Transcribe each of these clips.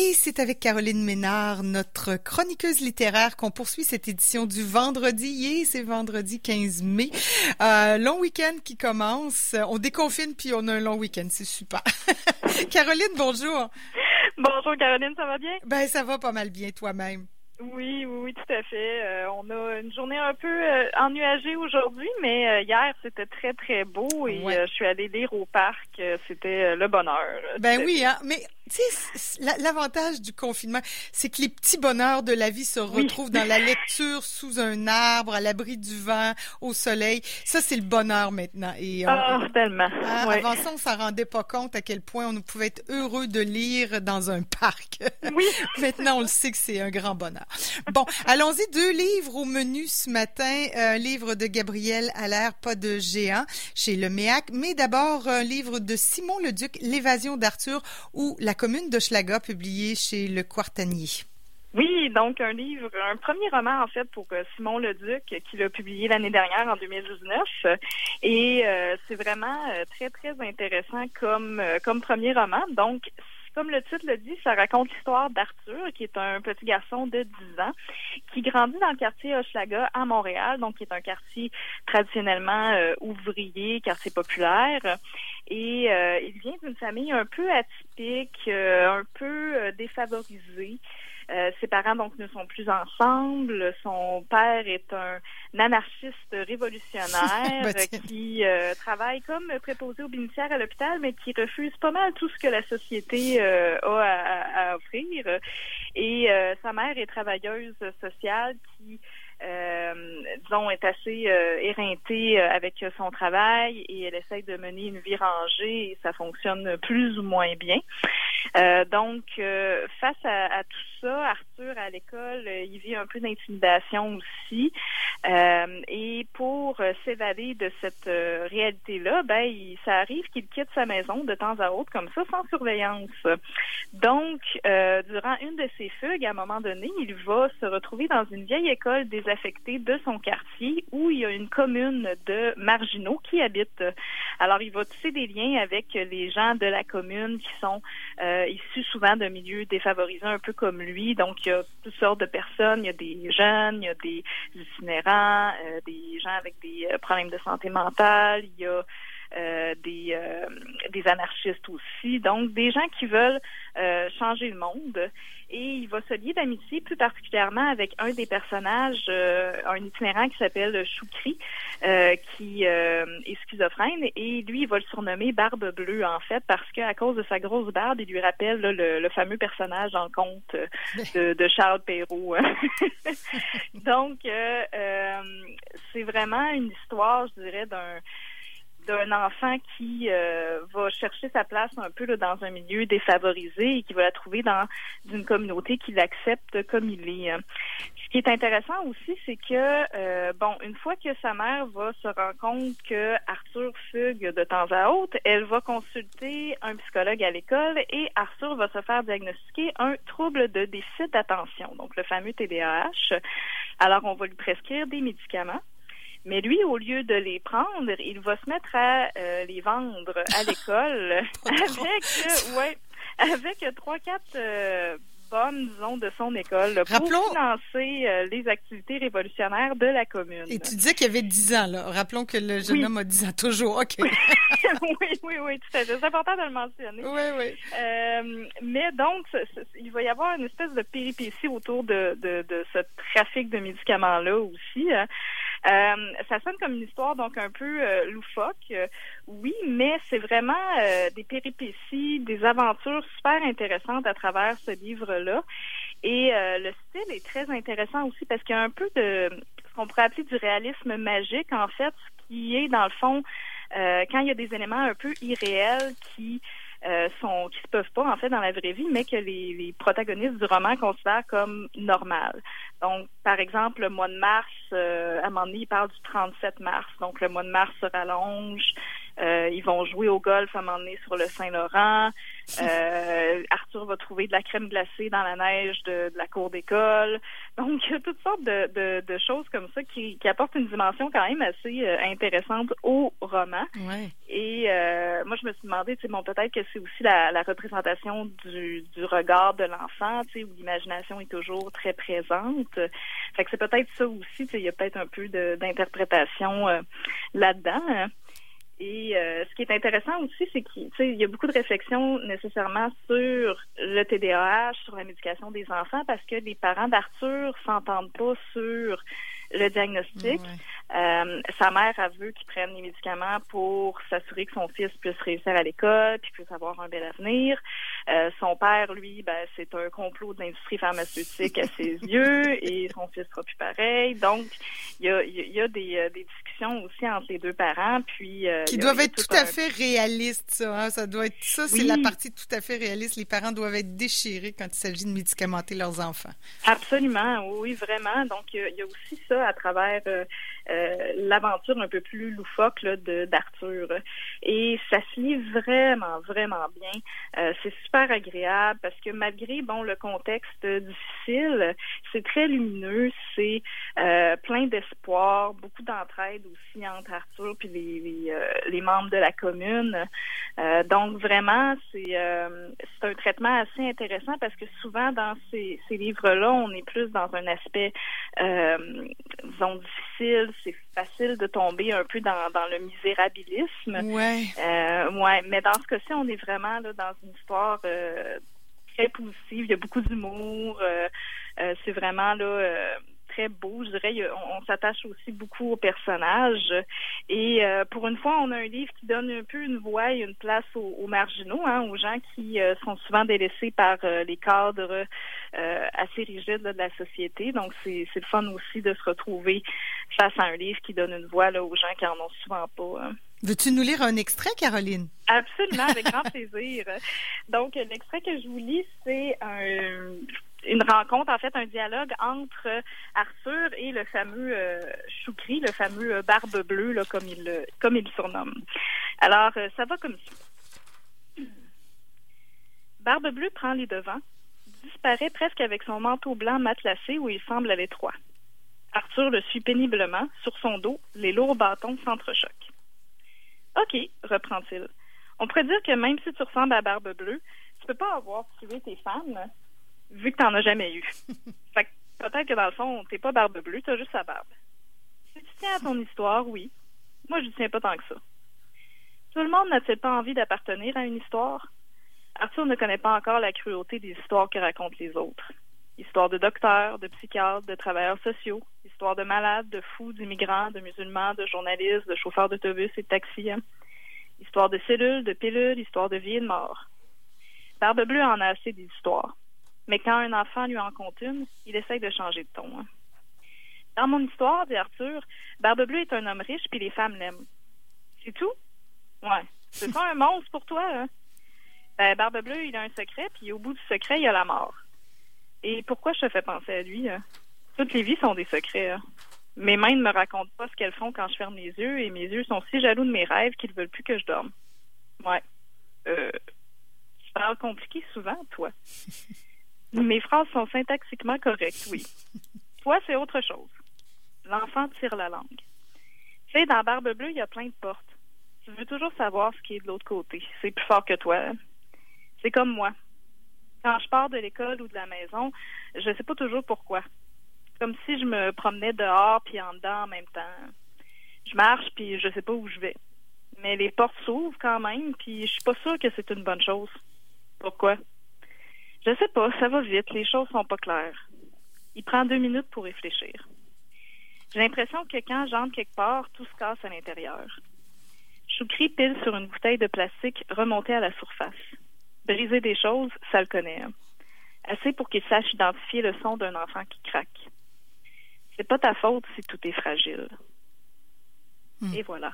Et c'est avec Caroline Ménard, notre chroniqueuse littéraire, qu'on poursuit cette édition du vendredi. Et c'est vendredi 15 mai. Euh, long week-end qui commence. On déconfine puis on a un long week-end. C'est super. Caroline, bonjour. Bonjour Caroline, ça va bien? Ben, ça va pas mal bien toi-même. Oui, oui, oui, tout à fait. Euh, on a une journée un peu euh, ennuagée aujourd'hui, mais euh, hier c'était très très beau et je suis allée lire au parc. c'était le bonheur. Ben oui, hein, mais tu sais, l'avantage du confinement, c'est que les petits bonheurs de la vie se retrouvent dans la lecture sous un arbre, à l'abri du vent, au soleil. Ça, c'est le bonheur maintenant. Et ah, tellement. Hein, avant ça, on s'en rendait pas compte à quel point on pouvait être heureux de lire dans un parc. Oui. maintenant, on le sait que c'est un grand bonheur. Bon, allons-y. Deux livres au menu ce matin. Un livre de Gabriel Allaire, pas de géant, chez le MEAC. Mais d'abord, un livre de Simon Leduc, L'évasion d'Arthur, ou La commune de Schlaga, publié chez Le Quartanier. Oui, donc un livre, un premier roman en fait pour euh, Simon Leduc qui l'a publié l'année dernière en 2019 et euh, c'est vraiment euh, très très intéressant comme comme premier roman. Donc comme le titre le dit, ça raconte l'histoire d'Arthur, qui est un petit garçon de 10 ans, qui grandit dans le quartier Hochelaga à Montréal, donc qui est un quartier traditionnellement ouvrier, quartier populaire. Et euh, il vient d'une famille un peu atypique, euh, un peu euh, ses parents donc ne sont plus ensemble. Son père est un anarchiste révolutionnaire bah, qui travaille comme préposé aux bénitiaires à l'hôpital, mais qui refuse pas mal tout ce que la société a à, à, offrir. Et sa mère est travailleuse sociale qui euh, disons, est assez euh, éreintée euh, avec son travail et elle essaye de mener une vie rangée et ça fonctionne plus ou moins bien. Euh, donc, face à, tout ça, Arthur à l'école, il vit un peu d'intimidation aussi. et pour s'évader de cette réalité-là, ben, ça arrive qu'il quitte sa maison de temps à autre comme ça, sans surveillance. Donc, durant une de ses fugues, à un moment donné, il va se retrouver dans une vieille école des affecté de son quartier où il y a une commune de marginaux qui habitent. Alors, il va tisser des liens avec les gens de la commune qui sont euh, issus souvent d'un milieu défavorisé un peu comme lui. Donc, il y a toutes sortes de personnes. Il y a des jeunes, il y a des itinérants, euh, des gens avec des euh, problèmes de santé mentale. Il y a euh, des, euh, des anarchistes aussi, donc des gens qui veulent changer le monde. Et il va se lier d'amitié plus particulièrement avec un des personnages, un itinérant qui s'appelle Choukri, qui est schizophrène, et lui, il va le surnommer Barbe Bleue, en fait, parce qu'à cause de sa grosse barbe, il lui rappelle le, fameux personnage dans le conte de, de Charles Perrault. donc, c'est vraiment une histoire, je dirais, d'un d'un enfant qui euh, va chercher sa place un peu dans un milieu défavorisé et qui va la trouver dans une communauté qui l'accepte comme il est. Ce qui est intéressant aussi, c'est que euh, bon, une fois que sa mère va se rendre compte que Arthur fugue de temps à autre, elle va consulter un psychologue à l'école et Arthur va se faire diagnostiquer un trouble de déficit d'attention, donc le fameux TDAH. Alors on va lui prescrire des médicaments. Mais lui, au lieu de les prendre, il va se mettre à euh, les vendre à l'école avec, euh, ouais, avec trois, quatre euh, bonnes, disons, de son école pour financer les activités révolutionnaires de la commune. Et tu disais qu'il y avait dix ans, là. Rappelons que le jeune homme a 10 ans toujours. OK. oui, oui, oui, tout à fait. C'est important de le mentionner. Oui, oui. mais donc, il va y avoir une espèce de péripétie autour de, de, de ce trafic de médicaments-là aussi. Hein. Euh, ça sonne comme une histoire donc un peu euh, loufoque, euh, oui, mais c'est vraiment des péripéties, des aventures super intéressantes à travers ce livre-là. Et le style est très intéressant aussi parce qu'il y a un peu de ce qu'on pourrait appeler du réalisme magique, en fait, qui est dans le fond quand il y a des éléments un peu irréels qui euh, sont qui se peuvent pas en fait dans la vraie vie, mais que les, les protagonistes du roman considèrent comme normal. Donc, par exemple, le mois de mars, euh, à un moment donné, il parle du 37 mars. Donc, le mois de mars se rallonge. Euh, ils vont jouer au golf à un moment donné sur le Saint-Laurent. Euh, Arthur va trouver de la crème glacée dans la neige de, la cour d'école. Donc, il y a toutes sortes de, de, choses comme ça qui, qui, apportent une dimension quand même assez intéressante au roman. Et moi, je me suis demandé, tu sais, bon, peut-être que c'est aussi la, la représentation du, du regard de l'enfant, tu sais, où l'imagination est toujours très présente. Fait que c'est peut-être ça aussi, il y a peut-être un peu d'interprétation euh, là-dedans. Hein. Et euh, ce qui est intéressant aussi, c'est qu'il y a beaucoup de réflexions nécessairement sur le TDAH, sur la médication des enfants, parce que les parents d'Arthur s'entendent pas sur le diagnostic. Euh, sa mère a vu qu'il prenne les médicaments pour s'assurer que son fils puisse réussir à l'école puis puisse avoir un bel avenir. Euh, son père, lui, ben, c'est un complot de l'industrie pharmaceutique à ses yeux et son fils sera plus pareil. Donc, il y a, y a des, euh, des, discussions aussi entre les deux parents. Puis, Qui doivent être tout à fait réalistes, ça. Hein? Ça doit être ça, c'est la partie tout à fait réaliste. Les parents doivent être déchirés quand il s'agit de médicamenter leurs enfants. Absolument, oui, vraiment. Donc, il y a aussi ça à travers euh, l'aventure un peu plus loufoque de d'Arthur. Et ça se lit vraiment, vraiment bien. Euh, c'est super agréable parce que malgré bon le contexte difficile, c'est très lumineux, c'est euh, plein d'espoir, beaucoup d'entraide aussi entre Arthur puis les, les, membres de la commune. donc vraiment, c'est un traitement assez intéressant parce que souvent dans ces, ces livres-là, on est plus dans un aspect disons difficile, c'est facile de tomber un peu dans, dans le misérabilisme. Ouais. Euh, ouais. Mais dans ce cas-ci, on est vraiment là, dans une histoire euh, très positive. Il y a beaucoup d'humour. Euh, euh c'est vraiment là euh, très beau. Je dirais, on, s'attache aussi beaucoup aux personnages. Et euh, pour une fois, on a un livre qui donne un peu une voix et une place aux, marginaux, hein, aux gens qui euh, sont souvent délaissés par euh, les cadres assez rigides de la société. Donc, c'est le fun aussi de se retrouver face à un livre qui donne une voix là, aux gens qui en ont souvent pas. Hein. Veux-tu nous lire un extrait, Caroline? Absolument, avec grand plaisir. Donc, l'extrait que je vous lis, c'est un une rencontre, en fait, un dialogue entre Arthur et le fameux euh, Choukri, le fameux euh, Barbe Bleue, là, comme il le, comme il le surnomme. Alors, euh, ça va comme ça. Barbe Bleue prend les devants, disparaît presque avec son manteau blanc matelassé où il semble à l'étroit. Arthur le suit péniblement. Sur son dos, les lourds bâtons s'entrechoquent. OK, reprend-il. On pourrait dire que même si tu ressembles à Barbe Bleue, tu peux pas avoir tué tes femmes vu que t'en as jamais eu. fait que peut-être que dans le fond, t'es pas barbe bleue, t'as juste sa barbe. Si tu tiens à ton histoire, oui. Moi, je tiens pas tant que ça. Tout le monde n'a-t-il pas envie d'appartenir à une histoire? Arthur ne connaît pas encore la cruauté des histoires que racontent les autres. Histoire de docteurs, de psychiatres, de travailleurs sociaux, histoire de malades, de fous, d'immigrants, de musulmans, de journalistes, de chauffeurs d'autobus et de taxis. Hein. Histoire de cellules, de pilules, histoire de vie et de mort. Barbe Bleue en a assez d'histoires. Mais quand un enfant lui en compte une, il essaye de changer de ton. Hein. Dans mon histoire, dit Arthur, Barbe Bleue est un homme riche puis les femmes l'aiment. C'est tout? Ouais. C'est pas un monstre pour toi, hein? Ben, Barbe Bleue, il a un secret, puis au bout du secret, il y a la mort. Et pourquoi je te fais penser à lui? Hein? Toutes les vies sont des secrets. Hein? Mes mains ne me racontent pas ce qu'elles font quand je ferme les yeux, et mes yeux sont si jaloux de mes rêves qu'ils veulent plus que je dorme. Ouais. Euh, tu parles compliqué souvent, toi. Mes phrases sont syntaxiquement correctes, oui. Toi, c'est autre chose. L'enfant tire la langue. Tu sais, dans Barbe Bleue, il y a plein de portes. Tu veux toujours savoir ce qui est de l'autre côté. C'est plus fort que toi. C'est comme moi. Quand je pars de l'école ou de la maison, je ne sais pas toujours pourquoi. Comme si je me promenais dehors puis en dedans en même temps. Je marche puis je sais pas où je vais. Mais les portes s'ouvrent quand même puis je suis pas sûre que c'est une bonne chose. Pourquoi? Je sais pas, ça va vite, les choses sont pas claires. Il prend deux minutes pour réfléchir. J'ai l'impression que quand j'entre quelque part, tout se casse à l'intérieur. Choukri pile sur une bouteille de plastique remontée à la surface. Briser des choses, ça le connaît. Hein. Assez pour qu'il sache identifier le son d'un enfant qui craque. C'est pas ta faute si tout est fragile. Hmm. Et voilà.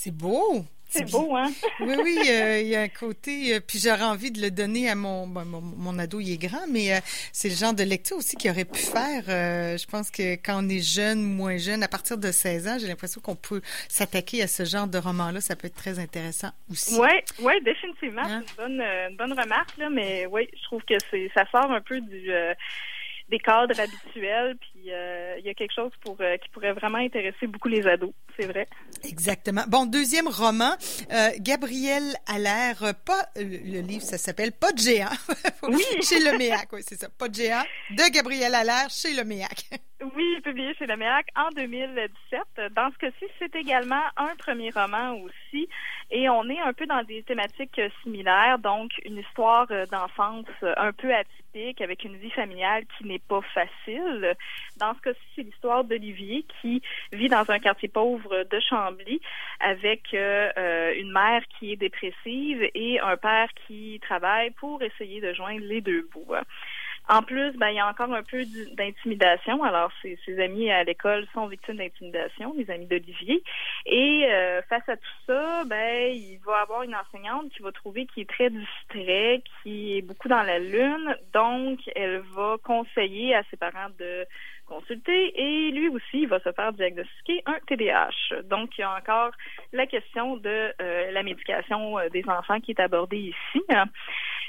C'est beau. C'est beau, hein? oui, oui, euh, il y a un côté, euh, puis j'aurais envie de le donner à mon, mon, mon, ado, il est grand, mais euh, c'est le genre de lecture aussi qu'il aurait pu faire. je pense que quand on est jeune, moins jeune, à partir de 16 ans, j'ai l'impression qu'on peut s'attaquer à ce genre de roman-là. Ça peut être très intéressant aussi. Oui, ouais, définitivement. Hein? C'est une bonne, une bonne remarque, là, mais oui, je trouve que c'est ça sort un peu du des cadres habituels. Puis euh, il y a quelque chose pour euh, qui pourrait vraiment intéresser beaucoup les ados, c'est vrai. Exactement. Bon, deuxième roman, euh, Gabriel Allaire, pas le livre, ça s'appelle Pas de géant. oui. chez le MEAC, oui, c'est ça. Pas de géant de Gabriel Allaire chez le MEAC. Oui, publié chez le MEAC en 2017. Dans ce cas-ci, c'est également un premier roman aussi. Et on est un peu dans des thématiques similaires, donc une histoire d'enfance un peu atypique avec une vie familiale qui n'est pas facile. Dans ce cas-ci, c'est l'histoire d'Olivier qui vit dans un quartier pauvre de Chambly avec euh, euh, une mère qui est dépressive et un père qui travaille pour essayer de joindre les deux bouts. En plus, ben, il y a encore un peu d'intimidation. Alors, ses, amis à l'école sont victimes d'intimidation, les amis d'Olivier. Et euh, face à tout ça, ben, il va avoir une enseignante qui va trouver qu'il est très distrait, qui est beaucoup dans la lune. Donc, elle va conseiller à ses parents de consulter et lui aussi va se faire diagnostiquer un TDAH. Donc il y a encore la question de euh, la médication euh, des enfants qui est abordée ici.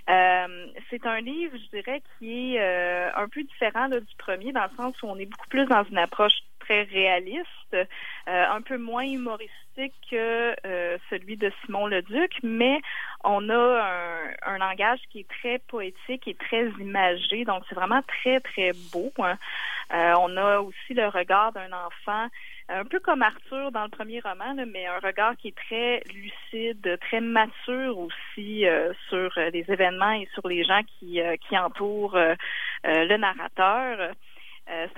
Euh, c'est un livre, je dirais, qui est un peu différent du premier dans le sens où on est beaucoup plus dans une approche très réaliste, un peu moins humoristique que celui de Simon Leduc, mais on a un, langage qui est très poétique et très imagé, donc c'est vraiment très très beau. Hein. Euh, on a aussi le regard d'un enfant, un peu comme Arthur dans le premier roman, mais un regard qui est très lucide, très mature aussi euh, sur les événements et sur les gens euh, qui entourent le narrateur.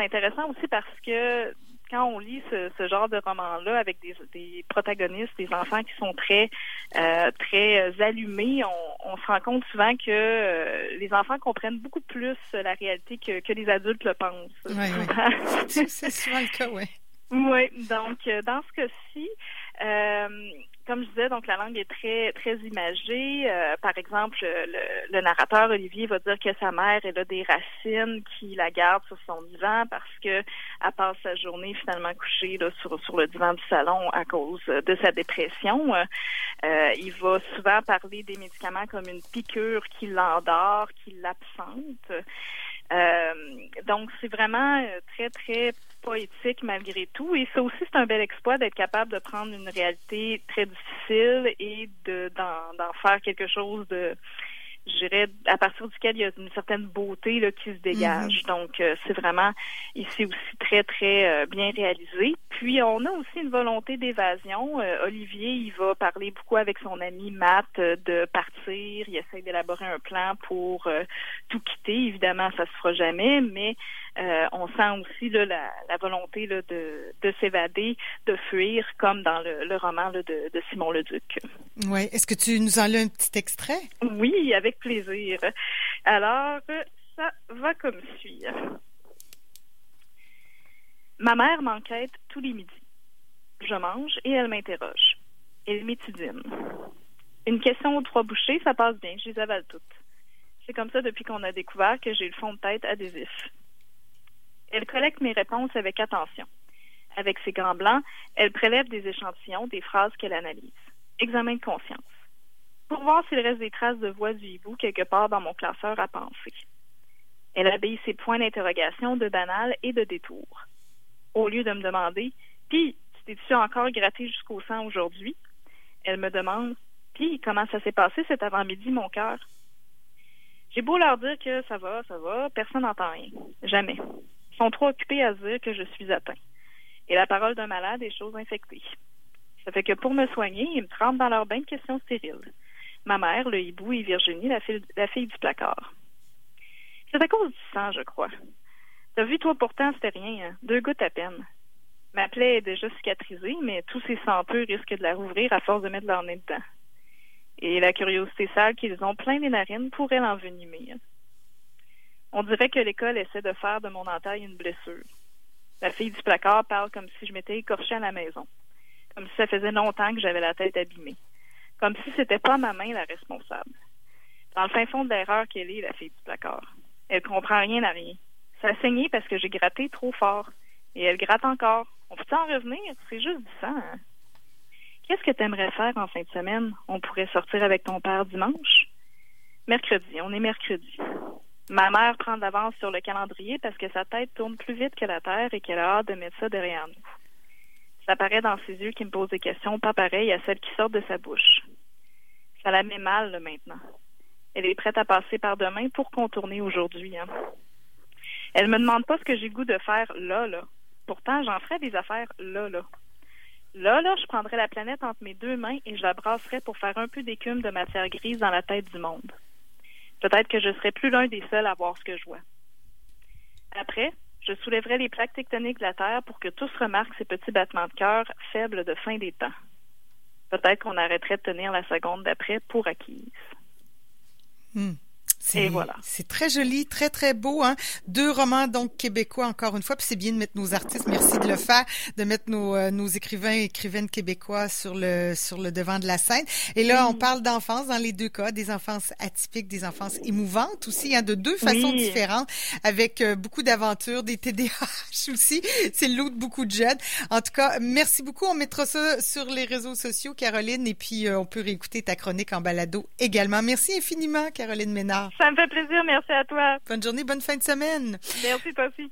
C'est intéressant aussi parce que quand on lit ce, genre de roman-là avec des, protagonistes, des enfants qui sont très euh, très allumés, on, se rend compte souvent que euh, les enfants comprennent beaucoup plus la réalité que, les adultes le pensent. Oui, c'est souvent le cas, oui. Oui, donc euh, dans ce cas-ci, comme je disais, donc la langue est très très imagée. Euh, par exemple, le, narrateur Olivier va dire que sa mère elle a des racines qui la gardent sur son divan parce que elle passe sa journée finalement couchée sur sur le divan du salon à cause de sa dépression. Euh, il va souvent parler des médicaments comme une piqûre qui l'endort, qui l'absente. Euh, donc, c'est vraiment euh, très, très poétique malgré tout. Et ça aussi, c'est un bel exploit d'être capable de prendre une réalité très difficile et de d'en faire quelque chose de je dirais, à partir duquel il y a une certaine beauté là, qui se dégage. Mhm. Donc, euh, c'est vraiment ici aussi très, très euh, bien réalisé. Puis, on a aussi une volonté d'évasion. Euh, Olivier, il va parler beaucoup avec son ami Matt de partir. Il essaie d'élaborer un plan pour tout quitter. Évidemment, ça se fera jamais, mais euh, on sent aussi là, la, volonté là, de, de s'évader, de fuir, comme dans le, roman de, de, Simon Leduc. Oui. Est-ce que tu nous en lis un petit extrait? Oui, avec plaisir. Alors, ça va comme suit. Ma mère m'enquête tous les midis. Je mange et elle m'interroge. Elle m'étudine. Une question aux trois bouchées, ça passe bien, je les avale toutes. C'est comme ça depuis qu'on a découvert que j'ai le fond de tête adhésif. Elle collecte mes réponses avec attention. Avec ses gants blancs, elle prélève des échantillons des phrases qu'elle analyse. Examen de conscience. Pour voir s'il reste des traces de voix du hibou quelque part dans mon classeur à penser. Elle habille ses points d'interrogation de banal et de détour. Au lieu de me demander Puis, t'es-tu encore gratté jusqu'au sang aujourd'hui? Elle me demande Puis, comment ça s'est passé cet avant-midi, mon cœur? J'ai beau leur dire que ça va, ça va, personne n'entend rien. Jamais sont trop occupés à dire que je suis atteint. Et la parole d'un malade est chose infectée. Ça fait que pour me soigner, ils me trempent dans leur bain de questions stériles. Ma mère, le hibou et Virginie, la fille, la fille du placard. C'est à cause du sang, je crois. T'as vu, toi, pourtant, c'était rien, hein? deux gouttes à peine. Ma plaie est déjà cicatrisée, mais tous ces senteux risquent de la rouvrir à force de mettre leur nez dedans. Et la curiosité sale qu'ils ont plein les narines pourrait l'envenimer. On dirait que l'école essaie de faire de mon entaille une blessure. La fille du placard parle comme si je m'étais écorchée à la maison, comme si ça faisait longtemps que j'avais la tête abîmée. comme si c'était pas ma main la responsable. Dans le fin fond de l'erreur qu'elle est, la fille du placard. Elle comprend rien à rien. Ça a saigné parce que j'ai gratté trop fort. Et elle gratte encore. On peut en revenir? C'est juste du sang. Hein? Qu'est-ce que tu aimerais faire en fin de semaine? On pourrait sortir avec ton père dimanche? Mercredi, on est mercredi. Ma mère prend de l'avance sur le calendrier parce que sa tête tourne plus vite que la terre et qu'elle a hâte de mettre ça derrière nous. Ça paraît dans ses yeux qui me posent des questions pas pareilles à celles qui sortent de sa bouche. Ça la met mal, là, maintenant. Elle est prête à passer par demain pour contourner aujourd'hui. Hein. Elle me demande pas ce que j'ai goût de faire là, là. Pourtant, j'en ferais des affaires là, là. Là, là, je prendrais la planète entre mes deux mains et je la brasserais pour faire un peu d'écume de matière grise dans la tête du monde. Peut-être que je serais plus l'un des seuls à voir ce que je vois. Après, je soulèverai les plaques tectoniques de la Terre pour que tous remarquent ces petits battements de cœur faibles de fin des temps. Peut-être qu'on arrêterait de tenir la seconde d'après pour acquise. Hmm. Et voilà. C'est très joli, très très beau. Hein? Deux romans donc québécois encore une fois. Puis c'est bien de mettre nos artistes. Merci de le faire, de mettre nos, euh, nos écrivains et écrivaines québécois sur le sur le devant de la scène. Et là, on parle d'enfance dans les deux cas, des enfances atypiques, des enfances émouvantes aussi, hein, de deux façons différentes, avec euh, beaucoup d'aventures, des TDAH aussi. C'est le lot de beaucoup de jeunes. En tout cas, merci beaucoup. On mettra ça sur les réseaux sociaux, Caroline, et puis euh, on peut réécouter ta chronique en balado également. Merci infiniment, Caroline Ménard. Ça me fait plaisir. Merci à toi. Bonne journée, bonne fin de semaine. Merci, toi aussi.